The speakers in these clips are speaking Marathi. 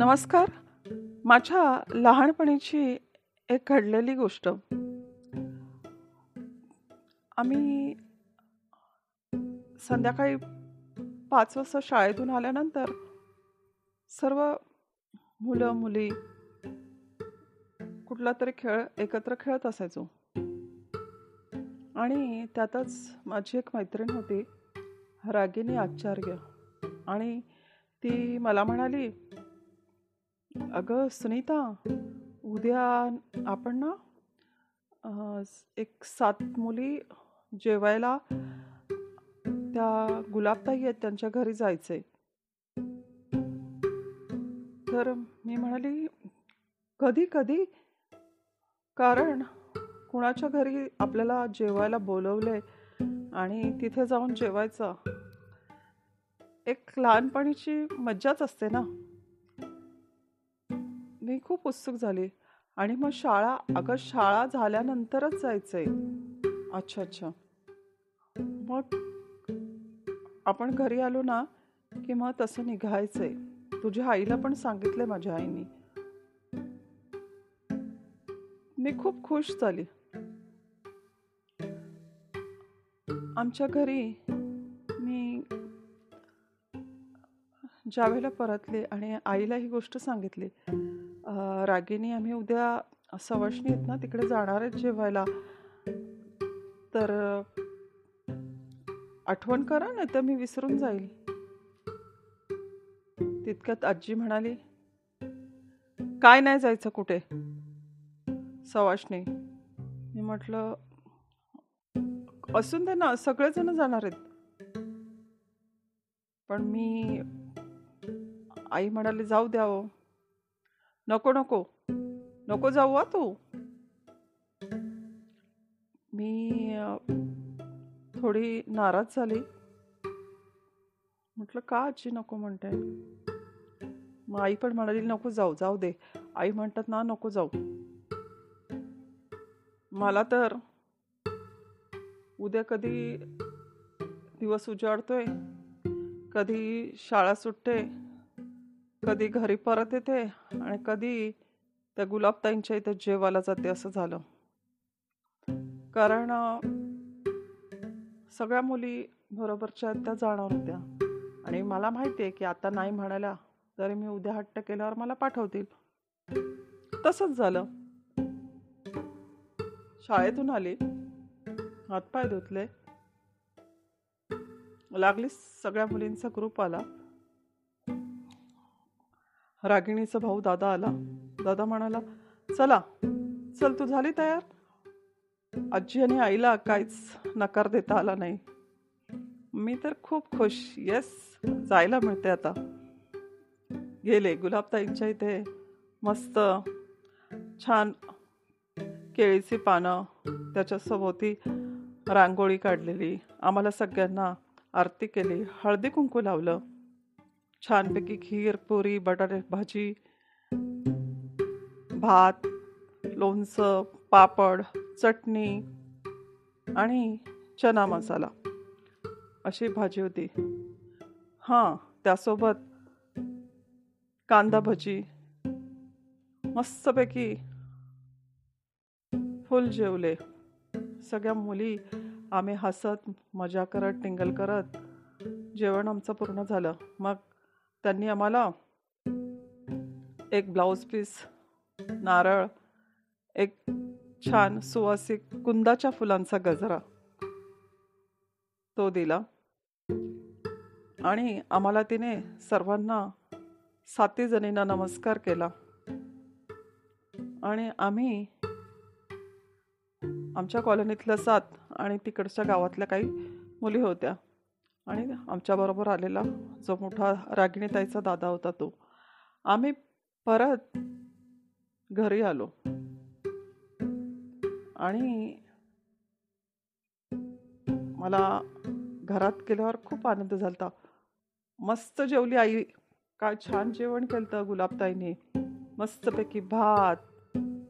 नमस्कार. माझ्या लहानपणीची एक घडलेली गोष्ट. आम्ही संध्याकाळी पाच वाजता शाळेतून आल्यानंतर सर्व मुलं मुली कुठला तरी खेळ एकत्र खेळत असायचो. आणि त्यातच माझी एक मैत्रीण होती रागिनी आचार्य. आणि ती मला म्हणाली अगं सुनीता उद्या आपण ना एक सात मुली जेवायला त्या गुलाबताई आहेत त्यांच्या घरी जायचंय. तर मी म्हणाली कधी कधी? कारण कुणाच्या घरी आपल्याला जेवायला बोलवले आणि तिथे जाऊन जेवायचं. एक लहानपणीची मज्जाच असते ना. मी खूप उत्सुक झाले. आणि मग शाळा अगं शाळा झाल्यानंतरच जायचंय. अच्छा अच्छा. मग आपण घरी आलो ना की मग तसं निघायचंय. तुझ्या आईला पण सांगितलंय माझ्या आईनी. मी खूप खुश झाली. आमच्या घरी मी ज्यावेळेला परतले आणि आईला ही गोष्ट सांगितली रागिनी आम्ही उद्या सवाशणी आहेत ना तिकडे जाणार आहेत जेवायला. तर आठवण करा नाही तर मी विसरून जाईल. तितक्यात आजी म्हणाली काय नाही जायचं कुठे? सवाशणी मी म्हटलं असून दे ना सगळेजण जाणार आहेत. पण मी आई म्हणाली जाऊ द्या हो. नको नको. नको जाऊ हा तू. मी थोडी नाराज झाली. म्हटलं का आजी नको म्हणते मग आई पण म्हणाली नको जाऊ जाऊ दे. आई म्हणतात ना नको जाऊ. मला तर उद्या कधी दिवस उजाडतोय कधी शाळा सुटते कधी घरी परत येते आणि कधी त्या गुलाबताईंच्या इथे जेवायला जाते असं झालं. कारण सगळ्या मुली बरोबरच्या त्या जाणार होत्या. आणि मला माहिती आहे की आता नाही म्हणाल्या तरी मी उद्या हट्ट केल्यावर मला पाठवतील. तसंच झालं. शाळेतून आली. हातपाय धुतले. लागली सगळ्या मुलींचा ग्रुप आला. रागिणीचा भाऊ दादा आला. दादा म्हणाला चला चल तू झाली तयार? आजी आणि आईला काहीच नकार देता आला नाही. मी तर खूप खुश. येस जायला मिळते आता. गेले. गुलाबताईंच्या इथे मस्त छान केळीची पानं त्याच्या सभोवती रांगोळी काढलेली. आम्हाला सगळ्यांना आरती केली. हळदी कुंकू लावलं. छानपैकी खीर पुरी बटाटे भाजी भात लोणचं पापड चटणी आणि चना मसाला. अशी भाजी होती. हां त्यासोबत कांदा भजी मस्तपैकी फुल जेवले. सगळ्या मुली आम्ही हसत मजा करत टिंगल करत जेवण आमचं पूर्ण झालं. मग त्यांनी आम्हाला एक ब्लाऊज पीस नारळ एक छान सुवासिक कुंदाच्या फुलांचा गजरा तो दिला. आणि आम्हाला तिने सर्वांना साती जणींना नमस्कार केला. आणि आम्ही आमच्या कॉलनीतल्या सात आणि तिकडच्या गावातल्या काही मुली होत्या. आणि आमच्याबरोबर आलेला जो मोठा रागिणीताईचा दादा होता तो. आम्ही परत घरी आलो. आणि मला घरात गेल्यावर खूप आनंद झाला मस्त जेवली आई. काय छान जेवण केलं गुलाबताईने. मस्तपैकी भात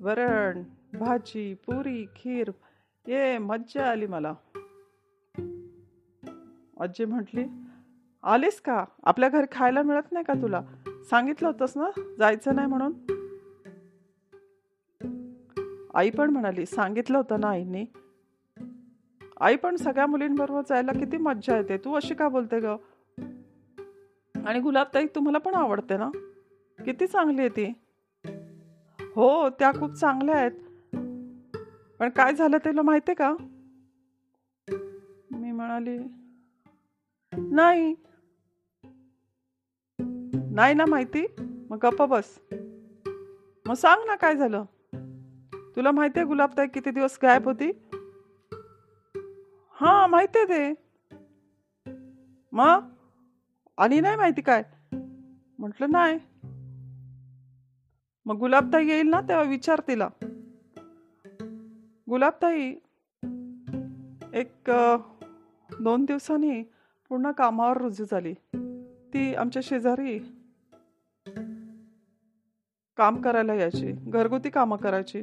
वरण भाजी पुरी खीर. ये मज्जा आली मला. आजी म्हटली आलीस का? आपल्या घरी खायला मिळत नाही का तुला? सांगितलं होतंस ना? जायचं नाही म्हणून. आई पण म्हणाली सांगितलं होतं ना आईने. आई पण सगळ्या मुलींबरोबर जायला किती मज्जा येते. तू अशी का बोलते ग? आणि गुलाबताई तुम्हाला पण आवडते ना? किती चांगली आहे ती. हो त्या खूप चांगल्या आहेत. पण काय झालं त्याला माहिती का? मी म्हणाली नाही. नाही ना माहिती? मग गप्प बस. मग सांग ना काय झालं? तुला माहिती आहे गुलाबताई किती दिवस गायब होती? हा माहिती आहे ते. मग? आणि नाही माहिती काय? म्हटलं नाही. मग गुलाबताई येईल ना तेव्हा विचार तिला. गुलाबताई एक दोन दिवसांनी पूर्ण कामावर रुजू झाली. ती आमच्या शेजारी काम करायला यायची. घरगुती कामं करायची.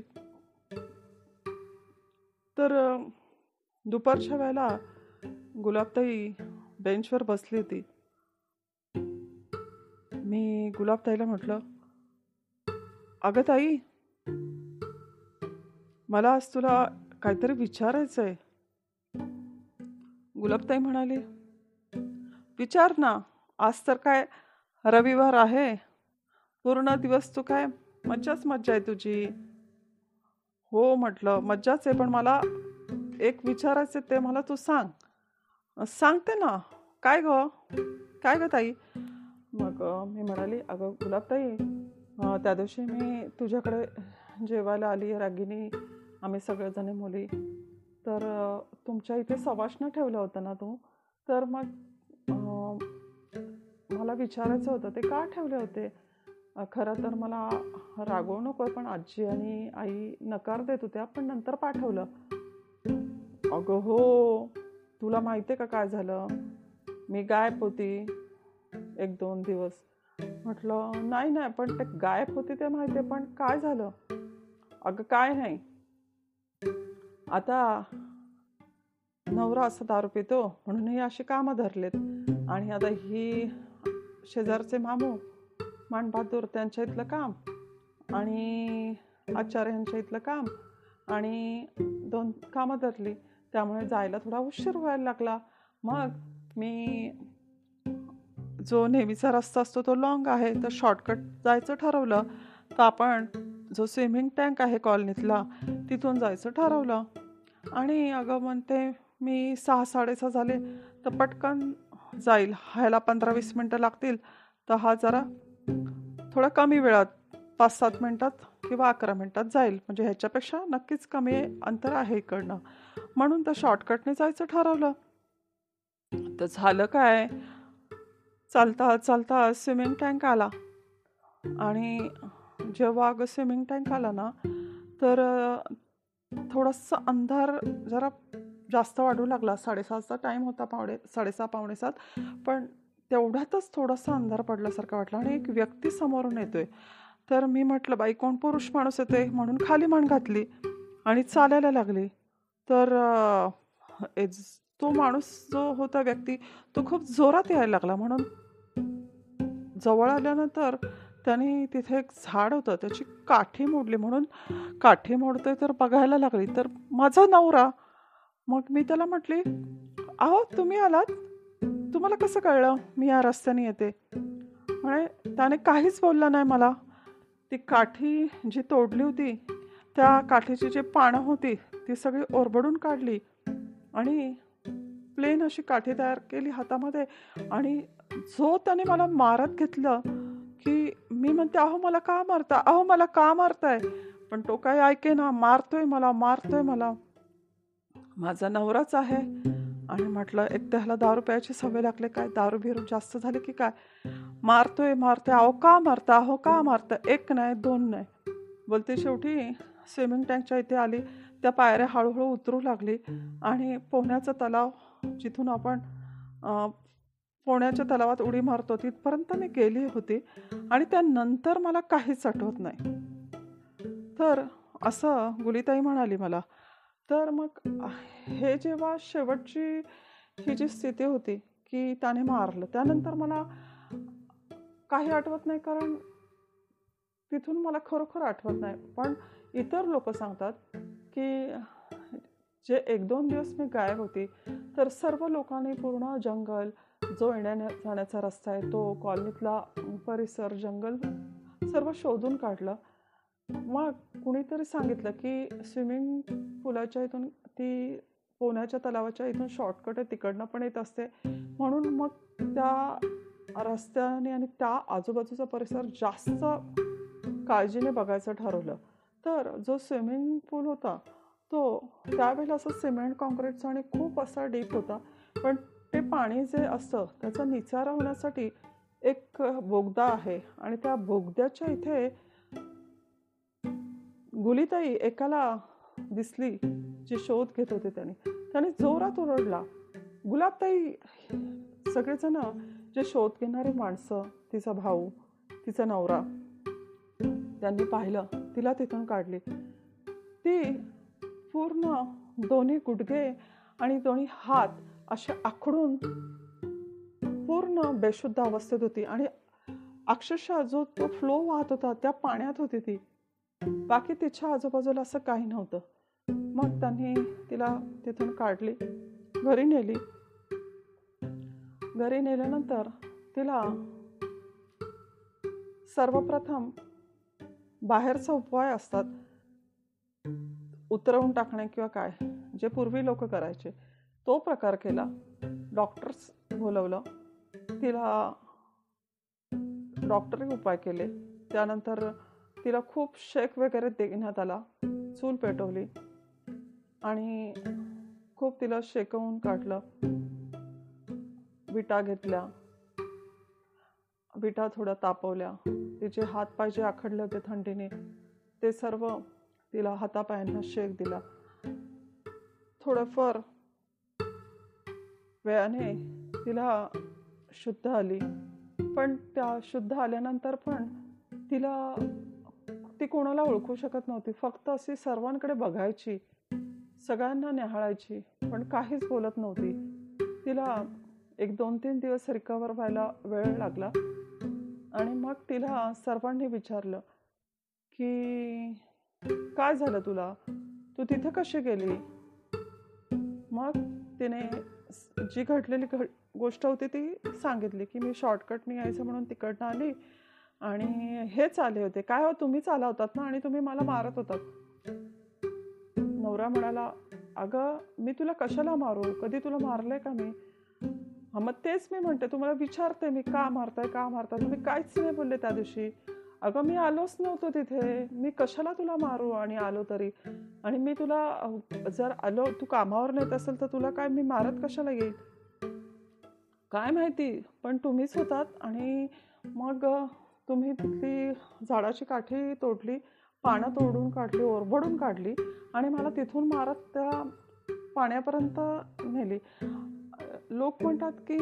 तर दुपारच्या वेळेला गुलाबताई बेंचवर बसली होती. मी गुलाबताईला म्हटलं अगं ताई मला आज तुला काहीतरी विचारायचं आहे गुलाबताई म्हणाली विचार ना. आज तर काय रविवार आहे. पूर्ण दिवस तू काय मज्जाच मज्जा आहे तुझी. हो म्हटलं मज्जाच आहे पण मला एक विचारायचं ते मला तू सांग. सांगते ना. काय ग? काय ग ताई? मग मी म्हणाली अगं गुलाबताई त्या दिवशी मी तुझ्याकडे जेवायला आली रागिनी आम्ही सगळेजणी मुली. तर तुमच्या इथे सवाष्ण ठेवलं होतं ना तू? तर मग मला विचारायचं होतं ते का ठेवले होते? खरं तर मला रागवू नको पण आजी आणि आई नकार देत होत्या पण नंतर पाठवलं. अगं हो तुला माहिती आहे का काय झालं? मी गायब होती एक दोन दिवस. म्हटलं नाही नाही पण ते गायब होती ते माहिती आहे पण काय झालं? अगं काय नाही. आता नवरा असा दारू पितो म्हणून ही अशी कामं धरलेत. आणि आता ही शेजारचे मामू मानबहादूर त्यांच्या इथलं काम आणि आचार्य यांच्या इथलं काम आणि दोन कामं धरली. त्यामुळे जायला थोडा उशीर व्हायला लागला. मग मी जो नेहमीचा रस्ता असतो तो लॉंग आहे तर शॉर्टकट जायचं ठरवलं. तर आपण जो स्विमिंग टँक आहे कॉलनीतला तिथून जायचं ठरवलं. आणि अगं म्हणते मी सहा साडेसहा झाले तर पटकन जाईल. ह्याला पंधरा वीस मिनटं लागतील. तर हा जरा थोडा कमी वेळात पाच सात मिनटात किंवा अकरा मिनटात जाईल. म्हणजे ह्याच्यापेक्षा नक्कीच कमी अंतर आहे इकडनं. म्हणून तर शॉर्टकटने जायचं ठरवलं. तर झालं काय? चालता चालता स्विमिंग टँक आला. आणि जेव्हा अगं स्विमिंग टँक आला ना तर थोडासा अंधार जरा जास्त वाढू लागला. साडेसहाचा टाईम होता पावणे साडेसहा पावणे सात. पण तेवढ्यातच थोडासा अंधार पडल्यासारखं वाटलं आणि एक व्यक्ती समोरून येतोय. तर मी म्हटलं बाई कोण पुरुष माणूस येते म्हणून खाली मान घातली आणि चालायला लागली. तर एज- तो माणूस जो होता व्यक्ती तो खूप जोरात यायला लागला. म्हणून जवळ आल्यानंतर त्याने तिथे एक झाड होतं त्याची काठी मोडली. म्हणून काठी मोडतोय तर बघायला लागली. तर माझा नवरा मग मी त्याला म्हटली अहो तुम्ही आलात? तुम्हाला कसं कळलं? मी या रस्त्याने येते. म्हणे त्याने काहीच बोललं नाही मला. ती काठी जी तोडली होती त्या काठीची जी पानं होती ती सगळी ओरबडून काढली आणि प्लेन अशी काठी तयार केली हातामध्ये आणि जो त्याने मला मारत घेतलं की मी म्हणते अहो मला का मारता? अहो मला का मारताय? पण तो काय ऐके ना मारतोय मला मारतोय मला. माझा नवराच आहे. आणि म्हटलं एक त्याला दारू प्यायची सवय लागले काय? दारू बिरू जास्त झाली की काय? मारतोय मारतोय. अहो का मारता? अहो का मारता? एक नाही दोन नाही. बोलते शेवटी स्विमिंग टँकच्या इथे आली. त्या पायऱ्या हळूहळू उतरू लागली. आणि पोहण्याचा तलाव जिथून आपण पोहण्याच्या तलावात उडी मारतो तिथपर्यंत मी गेली होती. आणि त्यानंतर मला काहीच आठवत नाही. तर असं गुलीताई म्हणाली मला तर मग हे जेव्हा शेवटची ही जी स्थिती होती की त्याने मारलं त्यानंतर मला काही आठवत नाही कारण तिथून मला खरोखर आठवत नाही. पण इतर लोक सांगतात की जे एक दोन दिवस मी गायब होती तर सर्व लोकांनी पूर्ण जंगल जो येण्या जाण्याचा रस्ता आहे तो कॉलनीतला परिसर जंगल सर्व शोधून काढलं. मग कुणीतरी सांगितलं की स्विमिंग पुलाच्या इथून ती पोहण्याच्या तलावाच्या इथून शॉर्टकट आहे तिकडनं पण येत असते. म्हणून मग त्या रस्त्याने आणि त्या आजूबाजूचा परिसर जास्त काळजीने बघायचं ठरवलं. तर जो स्विमिंग पूल होता तो त्यावेळेला असं सिमेंट कॉन्क्रीटचा आणि खूप असा डीप होता. पण ते पाणी जे असतं त्याचा निचारा होण्यासाठी एक बोगदा आहे आणि त्या बोगद्याच्या इथे गुलीताई एकाला दिसली जी शोध घेत होते त्याने. त्याने जोरात ओरडला गुलाबताई सगळेजण जे शोध घेणारे माणसं तिचा भाऊ तिचा नवरा त्यांनी पाहिलं तिला तिथून काढली. ती पूर्ण दोन्ही गुडघे आणि दोन्ही हात असे आखडून पूर्ण बेशुद्ध अवस्थेत होती आणि अक्षरशः जो तो फ्लो वाहत होता त्या पाण्यात होती ती. बाकी तिच्या आजूबाजूला असं काही नव्हतं. मग त्यांनी तिला तिथून काढली. घरी नेली. घरी नेल्यानंतर तिला सर्वप्रथम बाहेरचा उपाय असतात. उतरवून टाकणे किंवा काय जे पूर्वी लोक करायचे. तो प्रकार केला. डॉक्टर्स बोलवलं. तिला डॉक्टरी उपाय केले. त्यानंतर तिला खूप शेक वगैरे देण्यात आला. चूल पेटवली. आणि खूप तिला शेकवून काढलं. विटा घेतल्या. विटा थोड्या तापवल्या. तिचे हात पाय जे आखडले होते थंडीने ते सर्व तिला हातापायांना शेक दिला. थोडंफार वेळाने तिला शुद्ध आली. पण त्या शुद्ध आल्यानंतर पण तिला ती कोणाला ओळखू शकत नव्हती. फक्त अशी सर्वांकडे बघायची सगळ्यांना न्याहाळायची पण काहीच बोलत नव्हती. तिला एक दोन तीन दिवस रिकवर व्हायला वेळ लागला आणि मग तिला सर्वांनी विचारलं की काय झालं तुला? तू तिथं कशी गेली? मग तिने जी घडलेली घड गोष्ट होती ती सांगितली की मी शॉर्टकटनी यायचं म्हणून तिकडनं आली. आणि हेच आले होते. काय हो तुम्हीच आला होतात ना? आणि तुम्ही मला मारत होतात. नवरा म्हणाला अगं मी तुला कशाला मारू? कधी तुला मारलंय का मी? हा मग तेच मी म्हणते तुम्हाला विचारते मी का मारताय का मारताय? तुम्ही काहीच नाही बोलले त्या दिवशी. अगं मी आलोच नव्हतो तिथे. मी कशाला तुला मारू? आणि आलो तरी. आणि मी तुला जर आलो तू कामावर नेत असेल तर तुला काय मी मारत कशाला येईल? काय माहिती पण तुम्हीच होतात आणि मग तुम्ही तिथली झाडाची काठी तोडली पानं तोडून काढली ओरबडून काढली आणि मला तिथून मारत त्या पाण्यापर्यंत नेली. लोक म्हणतात की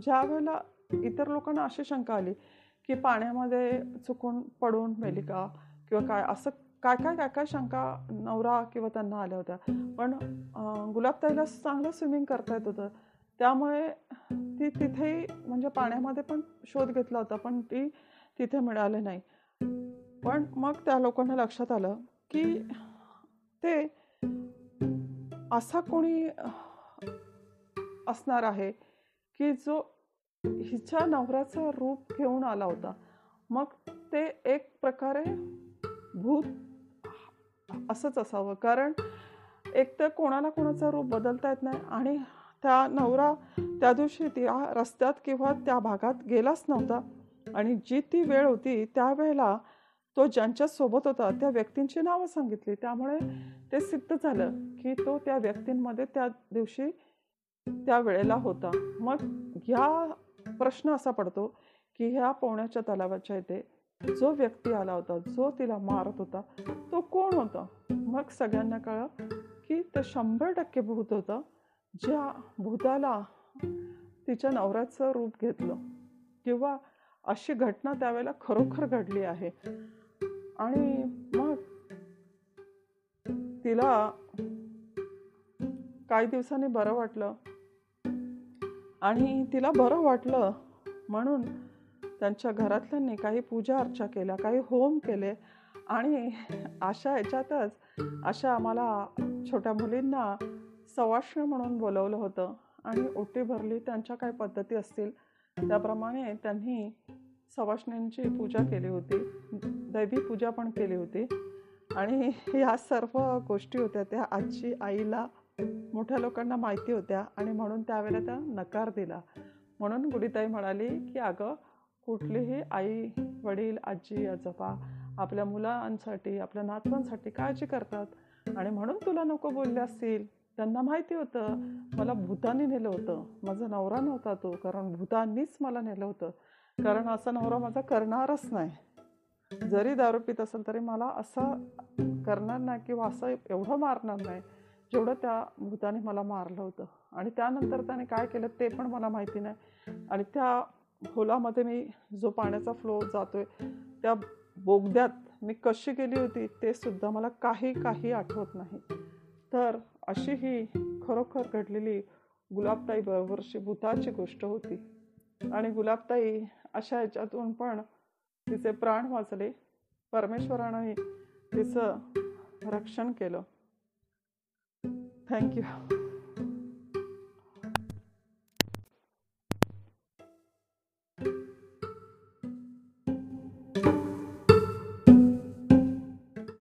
ज्या वेळेला इतर लोकांना अशी शंका आली की पाण्यामध्ये चुकून पडून मेली का किंवा काय असं काय काय काय काय शंका नवरा किंवा त्यांना आल्या होत्या. पण गुलाबताईला चांगलं स्विमिंग करता येत होतं. त्यामुळे ती तिथेही म्हणजे पाण्यामध्ये पण शोध घेतला होता पण ती तिथे मिळाले नाही. पण मग त्या लोकांना लक्षात आलं की ते असा कोणी असणार आहे की जो हिच्या नवऱ्याचं रूप घेऊन आला होता. मग ते एक प्रकारे भूत असंच असावं. कारण एक तर कोणाला कोणाचं रूप बदलता येत नाही आणि त्या नवरा त्या दिवशी त्या रस्त्यात किंवा त्या भागात गेलाच नव्हता. आणि जी ती वेळ होती त्यावेळेला तो ज्यांच्या सोबत होता त्या व्यक्तींची नावं सांगितली. त्यामुळे ते सिद्ध झालं की तो त्या व्यक्तींमध्ये त्या दिवशी त्या वेळेला होता. मग ह्या प्रश्न असा पडतो की ह्या पोहण्याच्या तलावाच्या इथे जो व्यक्ती आला होता जो तिला मारत होता तो कोण होता? मग सगळ्यांना कळलं की ते शंभर टक्के भूत होतं. ज्या भूताला तिच्या नवऱ्याचं रूप घेतलं किंवा अशी घटना त्यावेळेला खरोखर घडली आहे. आणि मग तिला काही दिवसांनी बरं वाटलं. आणि तिला बरं वाटलं म्हणून त्यांच्या घरातल्यांनी काही पूजा अर्चा केल्या काही होम केले. आणि अशा याच्यातच अशा आम्हाला छोट्या मुलींना सवाष्ण म्हणून बोलवलं होतं आणि ओटी भरली त्यांच्या काय पद्धती असतील. त्याप्रमाणे त्यांनी सवाष्ण्यांची पूजा केली होती दैवी पूजा पण केली होती. आणि ह्या सर्व गोष्टी होत्या त्या आजी आईला मोठ्या लोकांना माहिती होत्या आणि म्हणून त्यावेळेला त्या नकार दिला. म्हणून गुडीताई म्हणाली की अगं कुठलीही आई वडील आजी आजोबा आपल्या मुलांसाठी आपल्या नातवांसाठी काळजी करतात आणि म्हणून तुला नको बोलले असतील. त्यांना माहिती होतं. मला भूतानी नेलं होतं. माझा नवरा नव्हता तो कारण भूतांनीच मला नेलं होतं. कारण असा नवरा माझा करणारच नाही. जरी दारू पित असेल तरी मला असं करणार नाही किंवा असं एवढं मारणार नाही जेवढं त्या भूताने मला मारलं होतं. आणि त्यानंतर त्याने काय केलं ते पण मला माहिती नाही. आणि त्या होलामध्ये मी जो पाण्याचा फ्लो जातोय त्या बोगद्यात मी कशी गेली होती ते सुद्धा मला काही काही आठवत नाही. तर अशी ही खरोखर घडलेली गुलाबताई बरोबरची भूताची गोष्ट होती. आणि गुलाबताई अशा याच्यातून पण तिचे प्राण वाचले. परमेश्वरानंही तिचं रक्षण केलं. थँक्यू